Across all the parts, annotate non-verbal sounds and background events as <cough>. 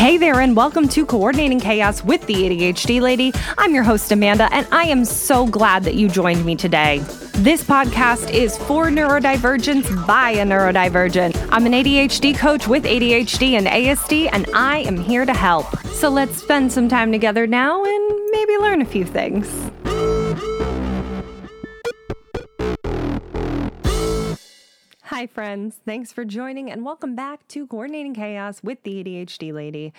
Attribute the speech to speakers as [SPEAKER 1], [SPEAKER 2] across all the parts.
[SPEAKER 1] Hey there, and welcome to Coordinating Chaos with the ADHD Lady. I'm your host, Amanda, and I am so glad that you joined me today. This podcast is for neurodivergents by a neurodivergent. I'm an ADHD coach with ADHD and ASD, and I am here to help. So let's spend some time together now and maybe learn a few things. Hi, friends. Thanks for joining and welcome back to Coordinating Chaos with the ADHD Lady.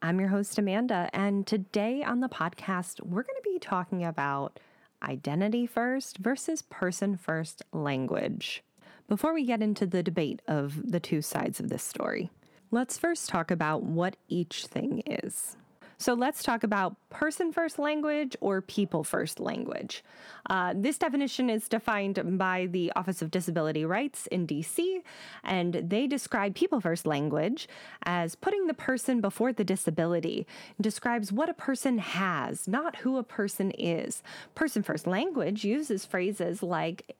[SPEAKER 1] I'm your host, Amanda, and today on the podcast, we're going to be talking about identity first versus person first language. Before we get into the debate of the two sides of this story, let's first talk about what each thing is. So let's talk about person first language or people first language. Uh, this definition is defined by the Office of Disability Rights in DC, and they describe people first language as putting the person before the disability. It describes what a person has, not who a person is. Person first language uses phrases like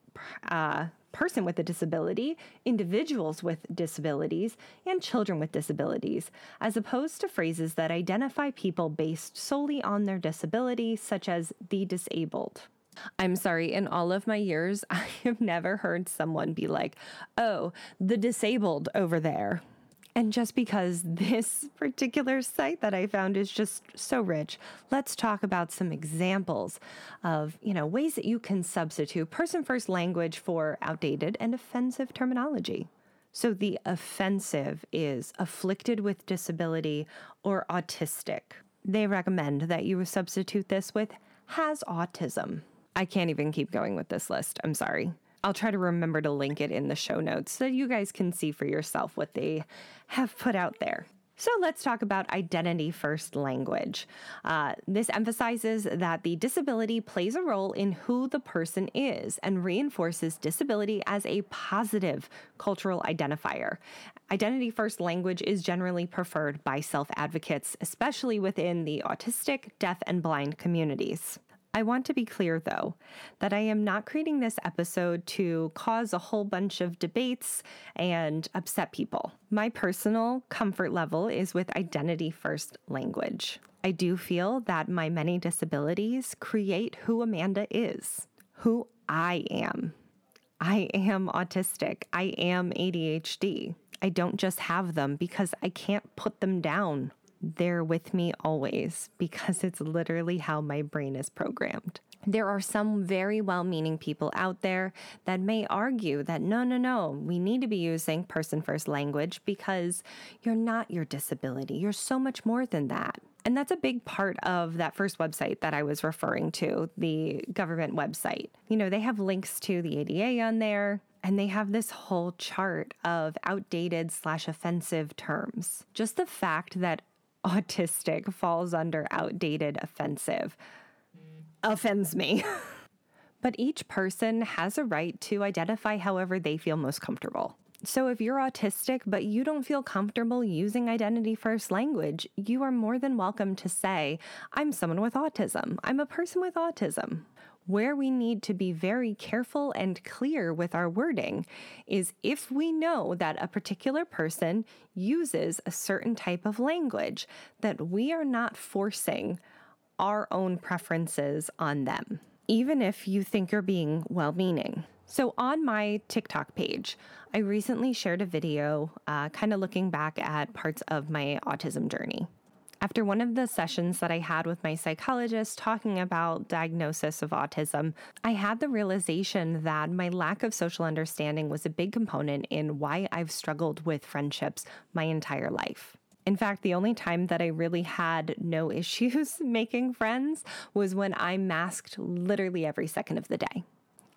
[SPEAKER 1] uh, person with a disability, individuals with disabilities, and children with disabilities, as opposed to phrases that identify people based solely on their disability, such as the disabled. I'm sorry, in all of my years, <laughs> I have never heard someone be like, oh, the disabled over there. And just because <laughs> this particular site that I found is just so rich, let's talk about some examples of, you know, ways that you can substitute person first language for outdated and offensive terminology. So the offensive is afflicted with disability or autistic. They recommend that you substitute this with has autism. I can't even keep going with this list. I'm sorry. I'll try to remember to link it in the show notes so you guys can see for yourself what they have put out there. So let's talk about identity first language. Uh, this emphasizes that the disability plays a role in who the person is and reinforces disability as a positive cultural identifier. Identity first language is generally preferred by self advocates, especially within the autistic, deaf, and blind communities. I want to be clear, though, that I am not creating this episode to cause a whole bunch of debates and upset people. My personal comfort level is with identity first language. I do feel that my many disabilities create who Amanda is, who I am. I am autistic. I am ADHD. I don't just have them because I can't put them down they're with me always because it's literally how my brain is programmed. There are some very well meaning people out there that may argue that no, no, no, we need to be using person first language because you're not your disability. You're so much more than that. And that's a big part of that first website that I was referring to, the government website. You know, they have links to the ADA on there, and they have this whole chart of outdated slash offensive terms. Just the fact that autistic falls under outdated offensive offends me. <laughs> but each person has a right to identify however they feel most comfortable. So, if you're autistic but you don't feel comfortable using identity first language, you are more than welcome to say, I'm someone with autism. I'm a person with autism. Where we need to be very careful and clear with our wording is if we know that a particular person uses a certain type of language, that we are not forcing our own preferences on them, even if you think you're being well meaning. So, on my TikTok page, I recently shared a video uh, kind of looking back at parts of my autism journey. After one of the sessions that I had with my psychologist talking about diagnosis of autism, I had the realization that my lack of social understanding was a big component in why I've struggled with friendships my entire life. In fact, the only time that I really had no <laughs> issues making friends was when I masked literally every second of the day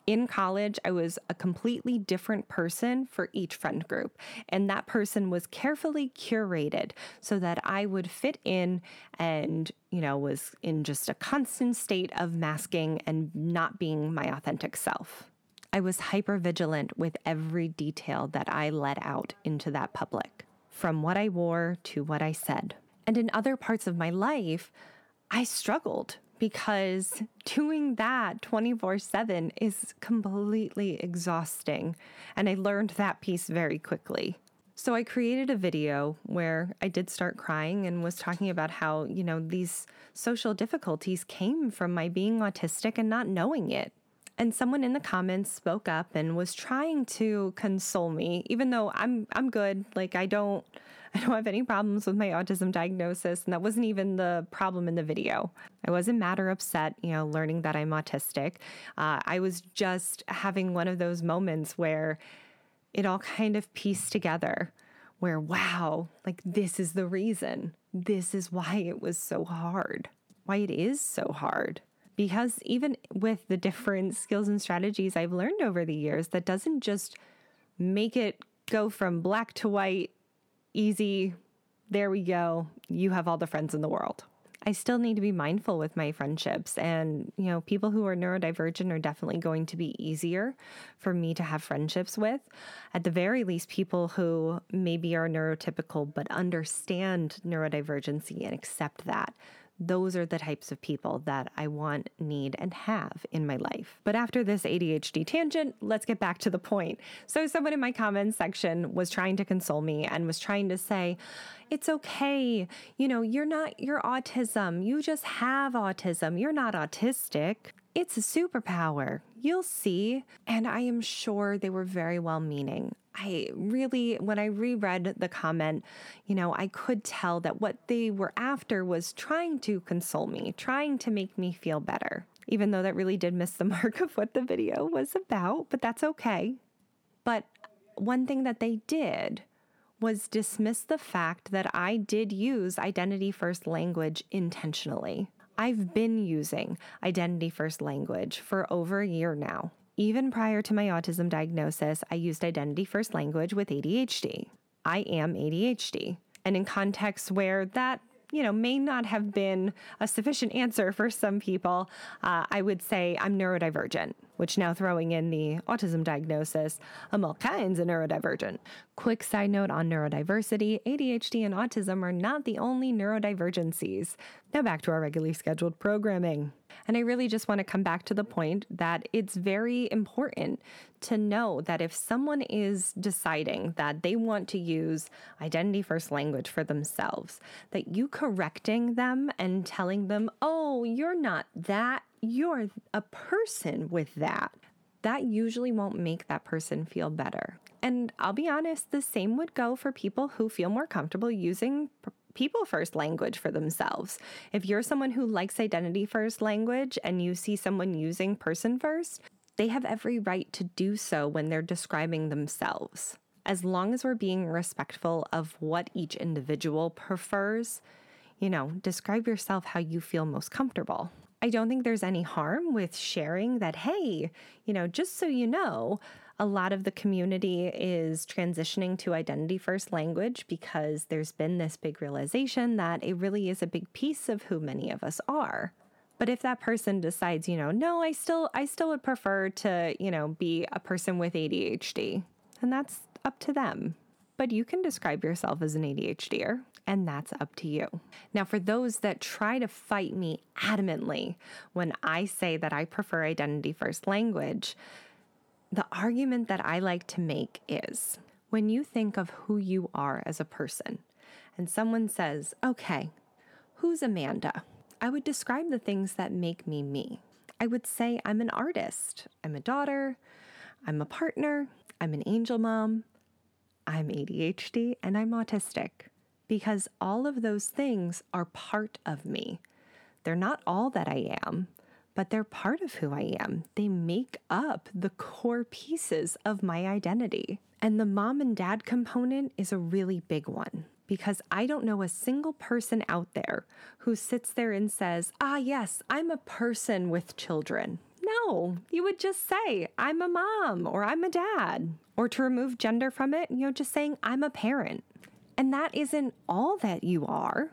[SPEAKER 1] in college, I was a completely different person for each friend group. And that person was carefully curated so that I would fit in and, you know, was in just a constant state of masking and not being my authentic self. I was hyper vigilant with every detail that I let out into that public, from what I wore to what I said. And in other parts of my life, I struggled because doing that 24 7 is completely exhausting. And I learned that piece very quickly. So I created a video where I did start crying and was talking about how, you know, these social difficulties came from my being autistic and not knowing it. And someone in the comments spoke up and was trying to console me, even though I'm I'm good. Like I don't I don't have any problems with my autism diagnosis, and that wasn't even the problem in the video. I wasn't mad or upset, you know, learning that I'm autistic. Uh, I was just having one of those moments where it all kind of pieced together where, wow, like this is the reason. This is why it was so hard, why it is so hard. Because even with the different skills and strategies I've learned over the years, that doesn't just make it go from black to white, easy, there we go, you have all the friends in the world. I still need to be mindful with my friendships. And, you know, people who are neurodivergent are definitely going to be easier for me to have friendships with. At the very least, people who maybe are neurotypical but understand neurodivergency and accept that those are the types of people that I want, need, and have in my life. But after this ADHD tangent, let's get back to the point. So, someone in my comments section was trying to console me and was trying to say, it's okay. You know, you're not, you're autism. You just have autism. You're not autistic. It's a superpower. You'll see. And I am sure they were very well meaning. I really, when I reread the comment, you know, I could tell that what they were after was trying to console me, trying to make me feel better, even though that really did miss the <laughs> mark of what the video was about, but that's okay. But one thing that they did was dismiss the fact that I did use identity first language intentionally. I've been using identity first language for over a year now. Even prior to my autism diagnosis, I used identity first language with ADHD. I am ADHD. And in contexts where that you know, may not have been a sufficient answer for some people, uh, I would say I'm neurodivergent, which now throwing in the autism diagnosis, I'm all kinds of neurodivergent. Quick side note on neurodiversity ADHD and autism are not the only neurodivergencies. Now back to our regularly scheduled programming. And I really just want to come back to the point that it's very important to know that if someone is deciding that they want to use identity first language for themselves, that you correcting them and telling them, oh, you're not that, you're a person with that, that usually won't make that person feel better. And I'll be honest, the same would go for people who feel more comfortable using people first language for themselves. If you're someone who likes identity first language and you see someone using person first, they have every right to do so when they're describing themselves. As long as we're being respectful of what each individual prefers, you know, describe yourself how you feel most comfortable. I don't think there's any harm with sharing that, hey, you know, just so you know, a lot of the community is transitioning to identity first language because there's been this big realization that it really is a big piece of who many of us are. But if that person decides, you know, no, I still I still would prefer to, you know, be a person with ADHD, and that's up to them. But you can describe yourself as an ADHDer, and that's up to you. Now, for those that try to fight me adamantly when I say that I prefer identity first language, the argument that I like to make is when you think of who you are as a person, and someone says, okay, who's Amanda? I would describe the things that make me me. I would say I'm an artist, I'm a daughter, I'm a partner, I'm an angel mom, I'm ADHD, and I'm autistic. Because all of those things are part of me. They're not all that I am, but they're part of who I am. They make up the core pieces of my identity. And the mom and dad component is a really big one because I don't know a single person out there who sits there and says, Ah, yes, I'm a person with children. No, you would just say, I'm a mom or I'm a dad. Or to remove gender from it, you know, just saying, I'm a parent. And that isn't all that you are,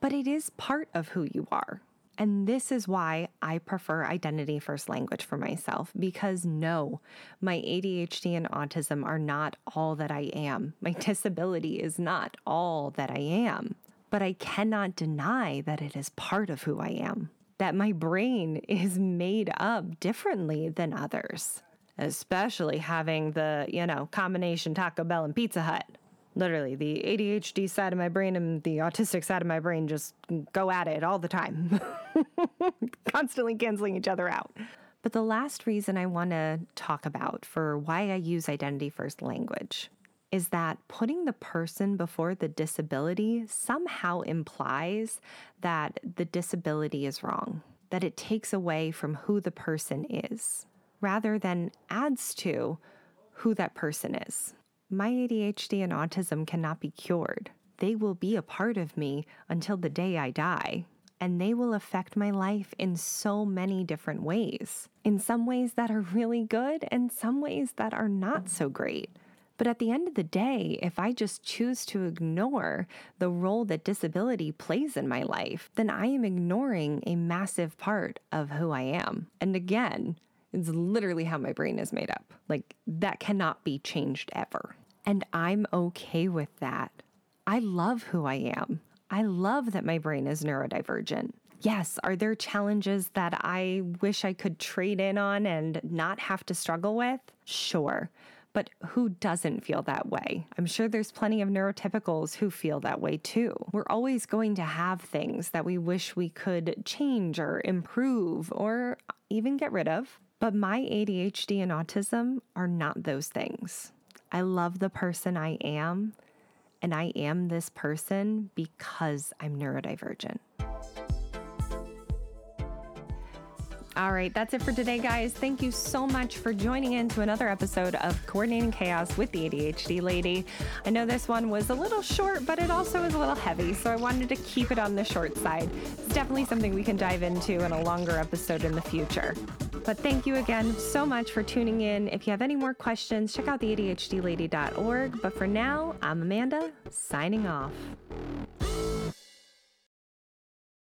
[SPEAKER 1] but it is part of who you are. And this is why I prefer identity first language for myself because no, my ADHD and autism are not all that I am. My <laughs> disability is not all that I am. But I cannot deny that it is part of who I am, that my brain is made up differently than others, especially having the, you know, combination Taco Bell and Pizza Hut. Literally, the ADHD side of my brain and the autistic side of my brain just go at it all the time, <laughs> constantly canceling each other out. But the last reason I want to talk about for why I use identity first language is that putting the person before the disability somehow implies that the disability is wrong, that it takes away from who the person is, rather than adds to who that person is. My ADHD and autism cannot be cured. They will be a part of me until the day I die, and they will affect my life in so many different ways. In some ways that are really good, and some ways that are not so great. But at the end of the day, if I just choose to ignore the role that disability plays in my life, then I am ignoring a massive part of who I am. And again, it's literally how my brain is made up. Like, that cannot be changed ever. And I'm okay with that. I love who I am. I love that my brain is neurodivergent. Yes, are there challenges that I wish I could trade in on and not have to struggle with? Sure. But who doesn't feel that way? I'm sure there's plenty of neurotypicals who feel that way too. We're always going to have things that we wish we could change or improve or even get rid of. But my ADHD and autism are not those things. I love the person I am, and I am this person because I'm neurodivergent. All right, that's it for today, guys. Thank you so much for joining in to another episode of Coordinating Chaos with the ADHD Lady. I know this one was a little short, but it also is a little heavy, so I wanted to keep it on the short side. It's definitely something we can dive into in a longer episode in the future. But thank you again so much for tuning in. If you have any more questions, check out the ADHDlady.org. But for now, I'm Amanda, signing off.